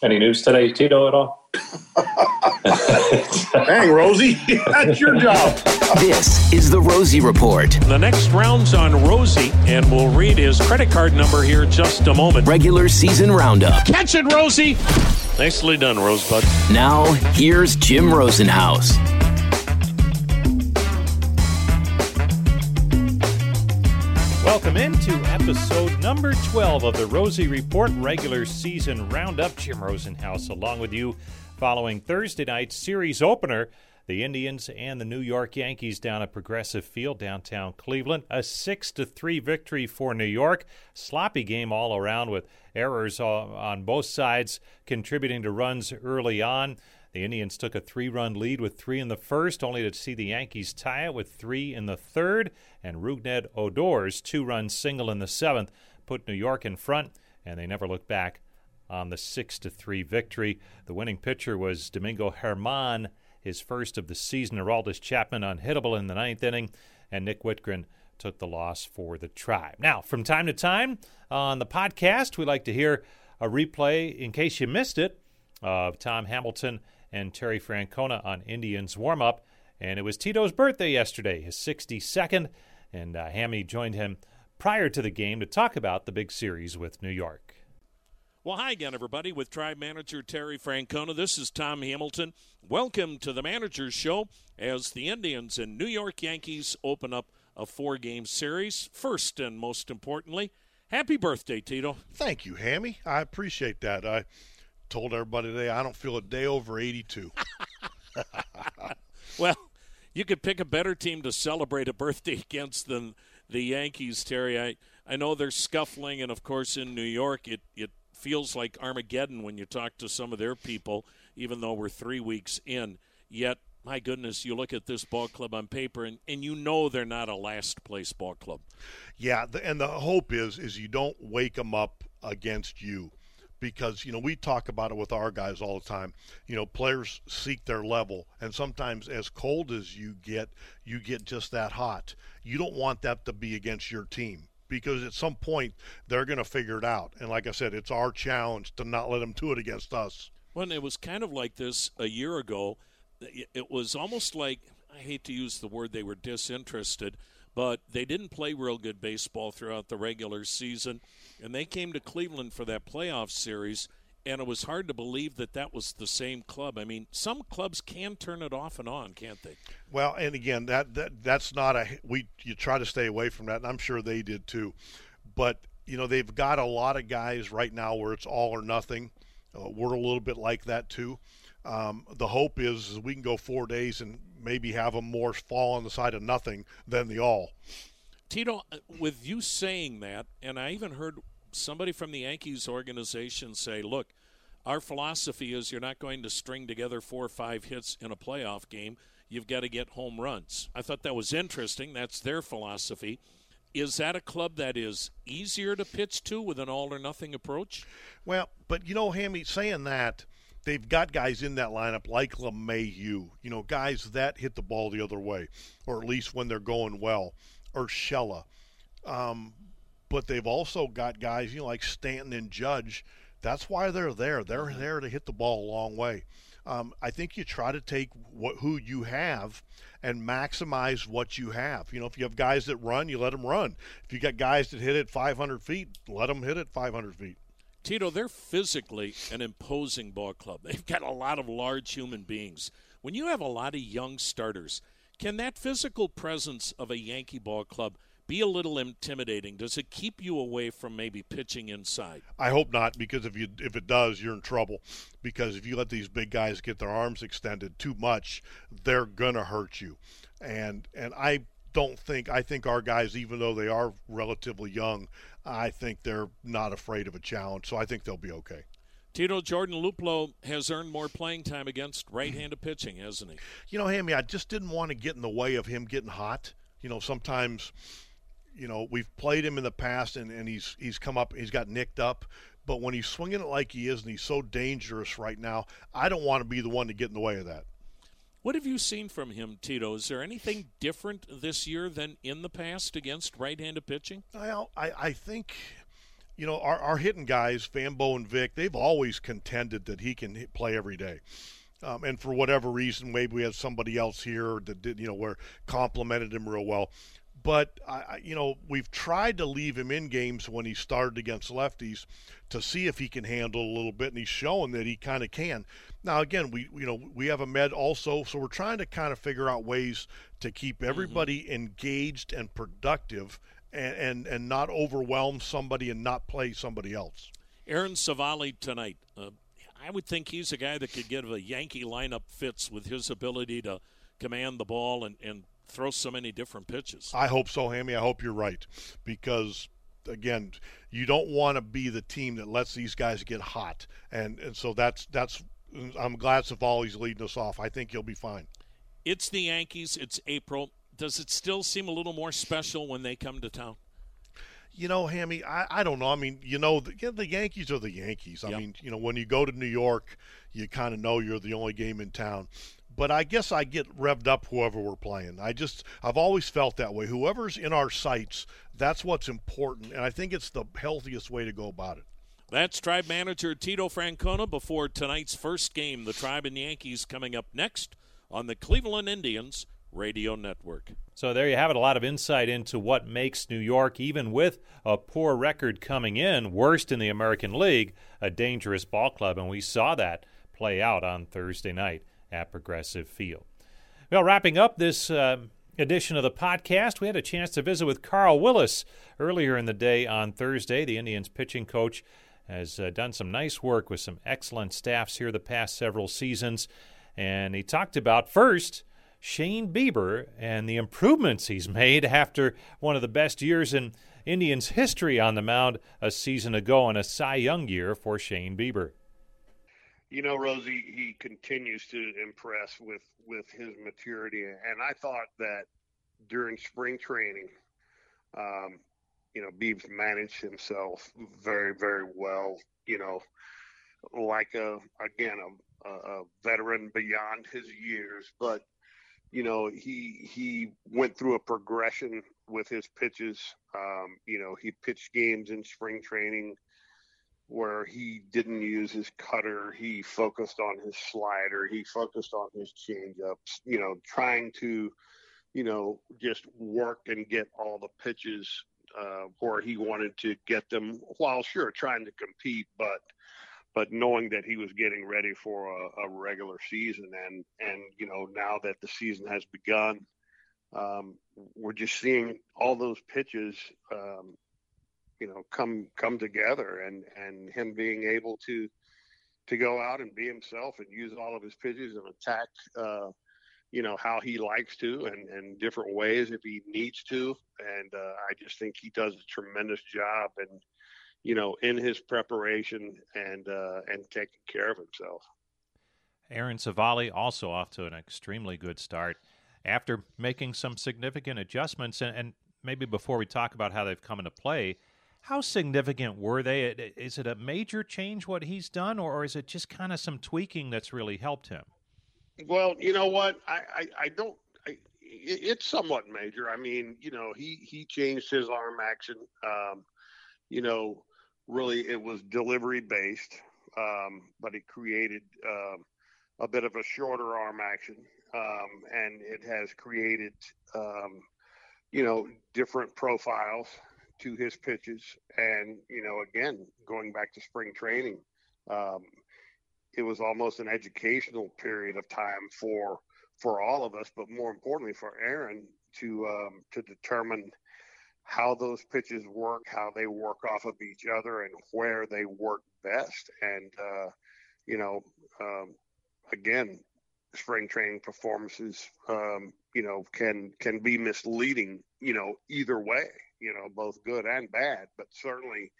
Any news today, Tito, at all? Dang, Rosie, that's your job. This is the Rosie Report. The next round's on Rosie, and we'll read his credit card number here in just a moment. Regular season roundup. Catch it, Rosie! Nicely done, Rosebud. Now, here's Jim Rosenhaus. Welcome into episode number 12 of the Rosie Report regular season roundup. Jim Rosenhaus along with you following Thursday night's series opener. The Indians and the New York Yankees down at Progressive Field downtown Cleveland. A 6 to 3 victory for New York. Sloppy game all around with errors on both sides contributing to runs early on. The Indians took a three run lead with three in the first, only to see the Yankees tie it with three in the third. And Rougned Odor's two run single in the seventh put New York in front, and they never looked back on the 6 to 3 victory. The winning pitcher was Domingo Germán, his first of the season. Aroldis Chapman unhittable in the ninth inning, and Nick Wittgren took the loss for the tribe. Now, from time to time on the podcast, we like to hear a replay in case you missed it of Tom Hamilton and Terry Francona on Indians warm up. And it was Tito's birthday yesterday, his 62nd. And uh, Hammy joined him prior to the game to talk about the big series with New York. Well, hi again, everybody, with Tribe Manager Terry Francona. This is Tom Hamilton. Welcome to the Manager's Show as the Indians and New York Yankees open up a four game series. First and most importantly, happy birthday, Tito. Thank you, Hammy. I appreciate that. I told everybody today I don't feel a day over 82. well, you could pick a better team to celebrate a birthday against than the Yankees, Terry. I, I know they're scuffling, and of course, in New York, it, it feels like Armageddon when you talk to some of their people, even though we're three weeks in. Yet, my goodness, you look at this ball club on paper, and, and you know they're not a last place ball club. Yeah, the, and the hope is is you don't wake them up against you because you know we talk about it with our guys all the time. You know players seek their level and sometimes as cold as you get you get just that hot. You don't want that to be against your team because at some point they're going to figure it out. And like i said it's our challenge to not let them do it against us. Well it was kind of like this a year ago. It was almost like i hate to use the word they were disinterested but they didn't play real good baseball throughout the regular season and they came to Cleveland for that playoff series, and it was hard to believe that that was the same club. I mean, some clubs can turn it off and on, can't they? Well, and again, that, that that's not a we. You try to stay away from that, and I'm sure they did too. But you know, they've got a lot of guys right now where it's all or nothing. Uh, we're a little bit like that too. Um, the hope is, is we can go four days and maybe have them more fall on the side of nothing than the all. Tito, uh, with you saying that, and I even heard somebody from the Yankees organization say, look, our philosophy is you're not going to string together four or five hits in a playoff game. You've got to get home runs. I thought that was interesting. That's their philosophy. Is that a club that is easier to pitch to with an all or nothing approach? Well, but you know, Hammy, saying that, they've got guys in that lineup like LeMahieu, you know, guys that hit the ball the other way, or at least when they're going well. Urshela. Um, but they've also got guys, you know, like Stanton and Judge. That's why they're there. They're mm-hmm. there to hit the ball a long way. Um, I think you try to take what, who you have and maximize what you have. You know, if you have guys that run, you let them run. If you got guys that hit it 500 feet, let them hit it 500 feet. Tito, they're physically an imposing ball club. They've got a lot of large human beings. When you have a lot of young starters, can that physical presence of a Yankee ball club be a little intimidating? Does it keep you away from maybe pitching inside? I hope not, because if you if it does, you're in trouble. Because if you let these big guys get their arms extended too much, they're gonna hurt you. And and I don't think I think our guys, even though they are relatively young, I think they're not afraid of a challenge. So I think they'll be okay. Tito Jordan Luplow has earned more playing time against right-handed pitching, hasn't he? You know, Hammy, I just didn't want to get in the way of him getting hot. You know, sometimes, you know, we've played him in the past, and, and he's he's come up, he's got nicked up. But when he's swinging it like he is, and he's so dangerous right now, I don't want to be the one to get in the way of that. What have you seen from him, Tito? Is there anything different this year than in the past against right-handed pitching? Well, I, I think you know, our, our hitting guys, Fambo and Vic, they've always contended that he can hit, play every day. Um, and for whatever reason, maybe we had somebody else here that did, you know, where complimented him real well. But I, you know, we've tried to leave him in games when he started against lefties to see if he can handle a little bit, and he's showing that he kind of can. Now, again, we you know we have Amed also, so we're trying to kind of figure out ways to keep mm-hmm. everybody mm-hmm. engaged and productive, and, and and not overwhelm somebody and not play somebody else. Aaron Civale tonight. Uh, I would think he's a guy that could give a Yankee lineup fits with his ability to command the ball and, and throw so many different pitches. I hope so, Hammy. I hope you're right because again, you don't want to be the team that lets these guys get hot, and and so that's that's. I'm glad Civale's leading us off. I think he'll be fine. It's the Yankees. It's April. Does it still seem a little more special when they come to town? you know, Hammy, I, I don't know. I mean, you know, the, the Yankees are the Yankees. I yep. mean, you know, when you go to New York, you kind of know you're the only game in town. But I guess I get revved up whoever we're playing. I just, I've always felt that way. Whoever's in our sights, that's what's important. And I think it's the healthiest way to go about it. That's Tribe manager Tito Francona before tonight's first game. The Tribe and Yankees coming up next on the Cleveland Indians Radio Network. So there you have it. A lot of insight into what makes New York, even with a poor record coming in, worst in the American League, a dangerous ball club. And we saw that play out on Thursday night at Progressive Field. Well, wrapping up this uh, edition of the podcast, we had a chance to visit with Carl Willis earlier in the day on Thursday. The Indians pitching coach has uh, done some nice work with some excellent staffs here the past several seasons. And he talked about first Shane Bieber and the improvements he's made after one of the best years in Indians history on the mound a season ago and a Cy Young year for Shane Bieber. You know, Rosie, he continues to impress with with his maturity, and I thought that during spring training, um, you know, Beebs managed himself very, very well. You know, like a again a, a veteran beyond his years, but you know, he he went through a progression with his pitches. Um, you know, he pitched games in spring training where he didn't use his cutter. He focused on his slider. He focused on his changeups. You know, trying to, you know, just work and get all the pitches uh, where he wanted to get them, while sure trying to compete, but but knowing that he was getting ready for a, a, regular season and and you know now that the season has begun um, we're just seeing all those pitches um, you know come come together and and him being able to to go out and be himself and use all of his pitches and attack uh, you know how he likes to and and different ways if he needs to and uh, I just think he does a tremendous job and you know, in his preparation and uh, and taking care of himself. Aaron Civale also off to an extremely good start after making some significant adjustments. And, and maybe before we talk about how they've come into play, how significant were they? Is it a major change what he's done, or is it just kind of some tweaking that's really helped him? Well, you know what, I I, I don't. I, it's somewhat major. I mean, you know, he he changed his arm action. Um, you know, really it was delivery based, um, but it created um, a bit of a shorter arm action, um, and it has created, um, you know, different profiles to his pitches. And you know, again, going back to spring training, um, it was almost an educational period of time for for all of us, but more importantly for Aaron to um, to determine how those pitches work, how they work off of each other, and where they work best. And uh, you know, um, again, spring training performances, um, you know, can can be misleading. You know, either way. You know, both good and bad. But certainly,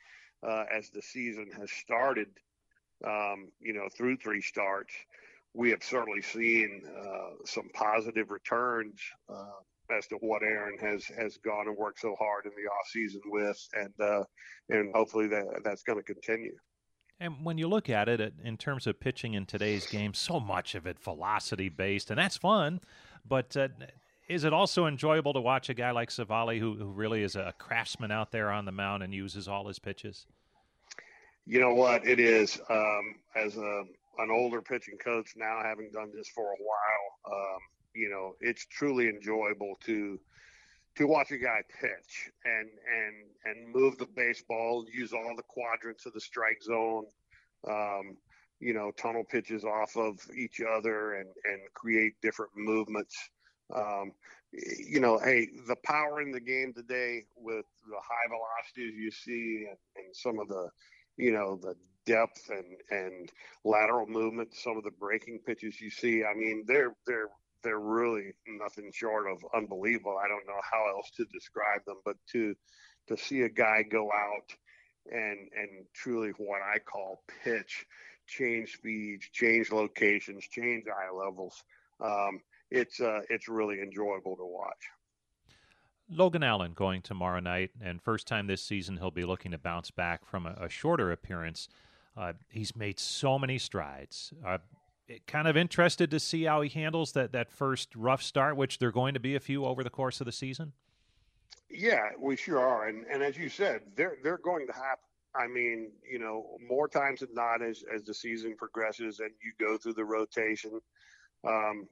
uh, as the season has started, um, you know, through three starts, we have certainly seen uh, some positive returns uh, as to what Aaron has has gone and worked so hard in the off season with, and uh, and hopefully that that's going to continue. And when you look at it in terms of pitching in today's game, so much of it velocity based, and that's fun. But uh, is it also enjoyable to watch a guy like Civale, who, who really is a craftsman out there on the mound and uses all his pitches? You know what it is. Um, as a an older pitching coach now, having done this for a while, um, you know, it's truly enjoyable to to watch a guy pitch and and and move the baseball, use all the quadrants of the strike zone, um, you know, tunnel pitches off of each other and and create different movements. Um, you know, hey, the power in the game today with the high velocities you see and, and some of the, you know, the depth and and lateral movement, some of the breaking pitches you see. I mean, they're they're they're really nothing short of unbelievable. I don't know how else to describe them, but to to see a guy go out and and truly what I call pitch, change speeds, change locations, change eye levels. Um, it's uh, it's really enjoyable to watch. Logan Allen going tomorrow night, and first time this season he'll be looking to bounce back from a, a shorter appearance. Uh, he's made so many strides. Uh, kind of interested to see how he handles that that first rough start, which there are going to be a few over the course of the season. Yeah, we sure are, and and as you said, they're they're going to happen. I mean, you know, more times than not, as as the season progresses and you go through the rotation, um,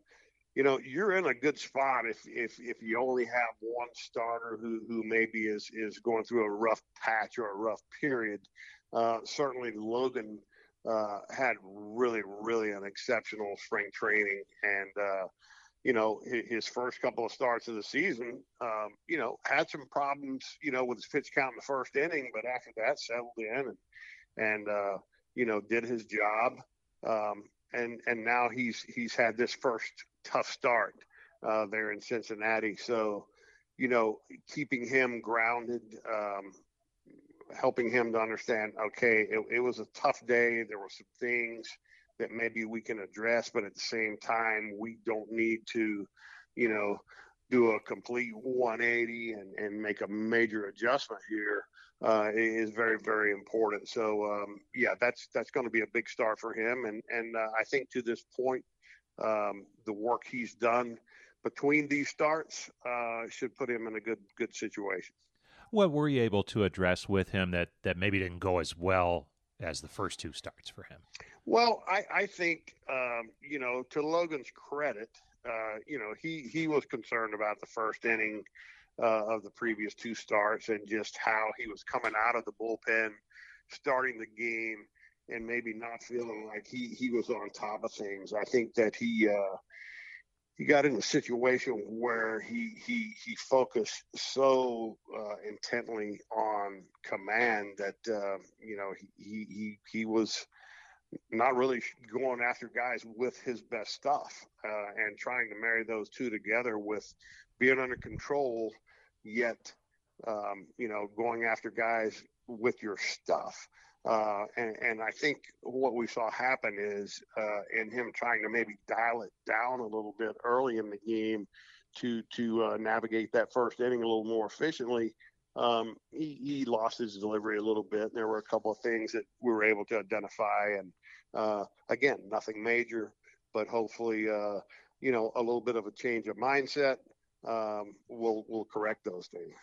you know, you're in a good spot if if if you only have one starter who who maybe is is going through a rough patch or a rough period. Uh, certainly, Logan uh, had really, really an exceptional spring training. And, uh, you know, his first couple of starts of the season, um, you know, had some problems, you know, with his pitch count in the first inning, but after that settled in and, and uh, you know, did his job. Um, and and now he's he's had this first tough start uh, there in Cincinnati. So, you know, keeping him grounded, um, helping him to understand, okay, it, it was a tough day. There were some things that maybe we can address, but at the same time, we don't need to, you know, do a complete 180 and, and make a major adjustment here uh, is very, very important. So, um, yeah, that's that's going to be a big start for him. And and uh, I think to this point, um, the work he's done between these starts uh, should put him in a good good situation. What were you able to address with him that, that maybe didn't go as well as the first two starts for him? Well, I, I think, um, you know, to Logan's credit, uh, you know, he, he was concerned about the first inning uh, of the previous two starts and just how he was coming out of the bullpen, starting the game, and maybe not feeling like he, he was on top of things. I think that he, uh, he got in a situation where he he he focused so uh, intently on command that uh, you know he, he he was not really going after guys with his best stuff uh, and trying to marry those two together with being under control yet um, you know going after guys with your stuff uh, and, and, I think what we saw happen is uh, in him trying to maybe dial it down a little bit early in the game to to uh, navigate that first inning a little more efficiently. Um, he, he, lost his delivery a little bit. There were a couple of things that we were able to identify, and uh, again, nothing major, but hopefully, uh, you know, a little bit of a change of mindset um, will will correct those things.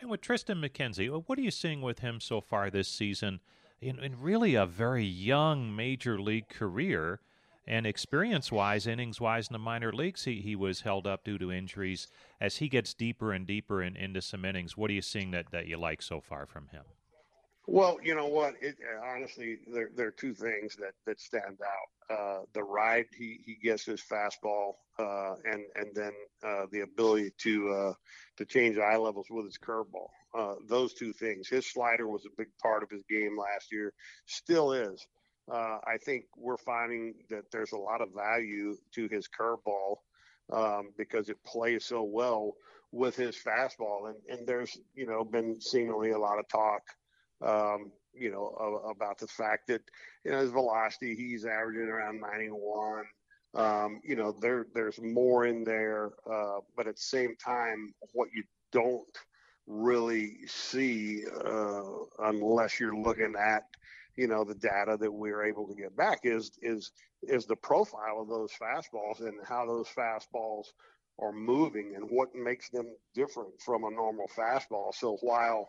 And with Triston McKenzie, what are you seeing with him so far this season? In, in really a very young major league career. And experience wise, innings wise in the minor leagues, he, he was held up due to injuries. As he gets deeper and deeper in, into some innings, what are you seeing that, that you like so far from him? Well, you know what? It, honestly, there, there are two things that, that stand out. Uh, the ride he, he gets his fastball, uh, and and then uh, the ability to uh, to change eye levels with his curveball. Uh, those two things. His slider was a big part of his game last year, still is. Uh, I think we're finding that there's a lot of value to his curveball um, because it plays so well with his fastball, and and there's you know been seemingly a lot of talk um, you know, about the fact that, you know, his velocity, he's averaging around 91. Um, you know, there there's more in there, uh, but at the same time, what you don't really see uh, unless you're looking at, you know, the data that we're able to get back is is is the profile of those fastballs and how those fastballs are moving and what makes them different from a normal fastball. So while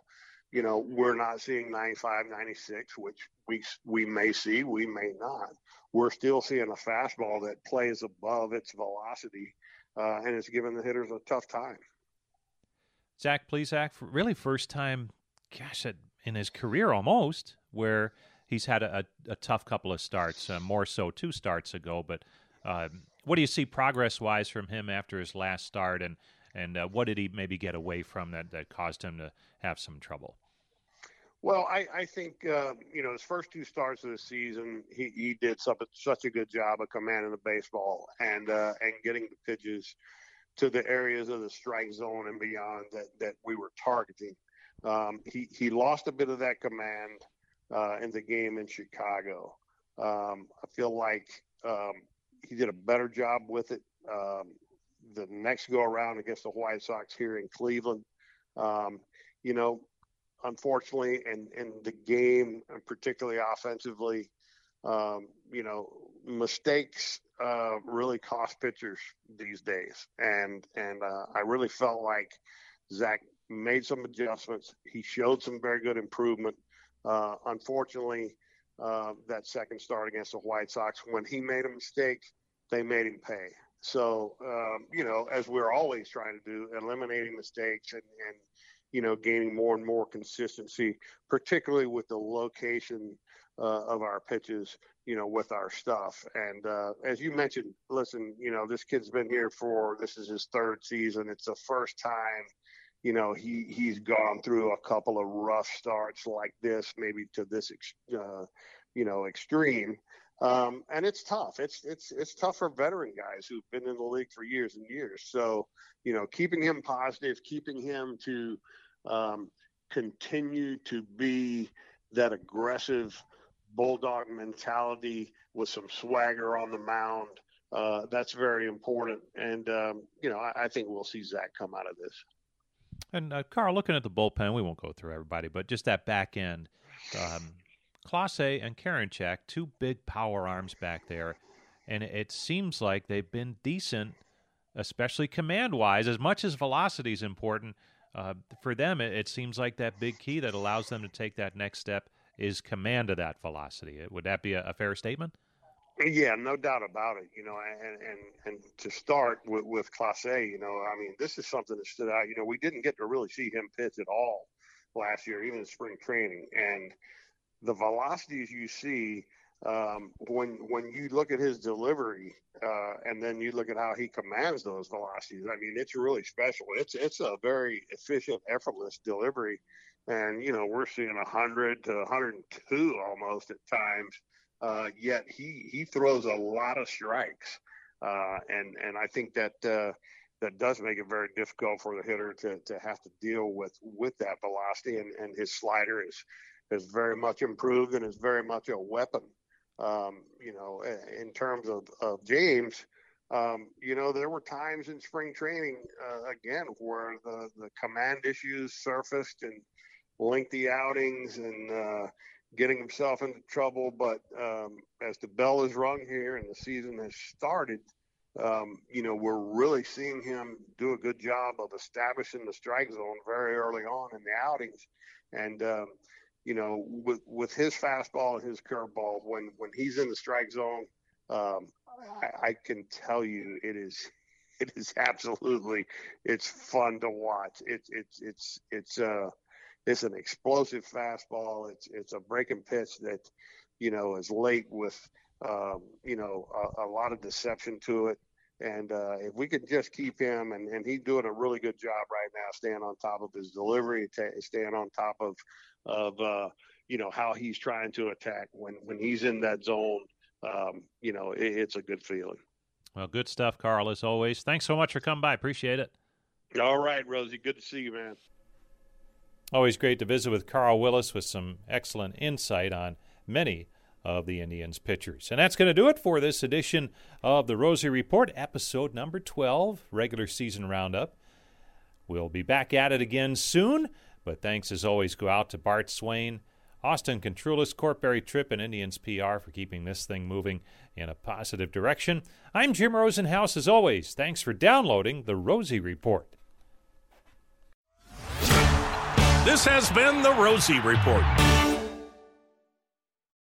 you know, we're not seeing 95, 96, which we we may see, we may not. We're still seeing a fastball that plays above its velocity, uh, and it's giving the hitters a tough time. Zach Plesac, really first time, gosh, in his career almost, where he's had a, a, a tough couple of starts, uh, more so two starts ago. But uh, what do you see progress wise from him after his last start, and and uh, what did he maybe get away from that that caused him to have some trouble? Well, I, I think uh, you know his first two starts of the season, he, he did such a, such a good job of commanding the baseball and uh, and getting the pitches to the areas of the strike zone and beyond that that we were targeting. Um, he he lost a bit of that command uh, in the game in Chicago. Um, I feel like um, he did a better job with it um, the next go around against the White Sox here in Cleveland. Um, you know, unfortunately, and in the game, and particularly offensively, um, you know, mistakes uh, really cost pitchers these days, and and uh, I really felt like Zach made some adjustments. He showed some very good improvement. Uh, unfortunately, uh, that second start against the White Sox, when he made a mistake, they made him pay. So, um, you know, as we're always trying to do, eliminating mistakes and, and, you know, gaining more and more consistency, particularly with the location uh, of our pitches, you know, with our stuff. And uh, as you mentioned, listen, you know, this kid's been here for this is his third season. It's the first time, you know, he he's gone through a couple of rough starts like this, maybe to this, uh, you know, extreme. Um, and it's tough. It's it's it's tough for veteran guys who've been in the league for years and years. So, you know, keeping him positive, keeping him to um, continue to be that aggressive bulldog mentality with some swagger on the mound. Uh, that's very important. And, um, you know, I, I, think we'll see Zach come out of this. And, uh, Carl, looking at the bullpen, we won't go through everybody, but just that back end, um, Clase and Karinchak, two big power arms back there. And it seems like they've been decent, especially command wise, as much as velocity is important. Uh, for them, it, it seems like that big key that allows them to take that next step is command of that velocity. Would that be a, a fair statement? Yeah, no doubt about it. You know, and and and to start with with Clase, you know, I mean, this is something that stood out. You know, we didn't get to really see him pitch at all last year, even in spring training, and the velocities you see um, when when you look at his delivery uh, and then you look at how he commands those velocities, I mean, it's really special. It's it's a very efficient, effortless delivery, and you know we're seeing 100 to 102 almost at times. Uh, yet he he throws a lot of strikes, uh, and and I think that uh, that does make it very difficult for the hitter to to have to deal with with that velocity, and, and his slider is is very much improved and is very much a weapon. Um, you know, in terms of, of James, um, you know, there were times in spring training, uh, again, where the, the command issues surfaced and lengthy outings and uh, getting himself into trouble. But um, as the bell is rung here and the season has started, um, you know, we're really seeing him do a good job of establishing the strike zone very early on in the outings. And, um, you know, with with his fastball and his curveball, when when he's in the strike zone, um, I, I can tell you it is it is absolutely it's fun to watch. It's it's it's it's uh it's an explosive fastball. It's it's a breaking pitch that you know is late with um, you know a, a, lot of deception to it. And uh, if we could just keep him, and, and he's doing a really good job right now, staying on top of his delivery, staying on top of of uh, you know how he's trying to attack when when he's in that zone. Um, you know, it, it's a good feeling. Well, good stuff, Carl. As always, thanks so much for coming by. Appreciate it. All right, Rosie. Good to see you, man. Always great to visit with Carl Willis with some excellent insight on many of the Indians pitchers. And that's going to do it for this edition of the Rosie Report, episode number 12, regular season roundup. We'll be back at it again soon. But thanks as always go out to Bart Swain, Austin Contrulis, Court Berry-Tripp, and Indians PR for keeping this thing moving in a positive direction. I'm Jim Rosenhaus as always. Thanks for downloading the Rosie Report. This has been the Rosie Report.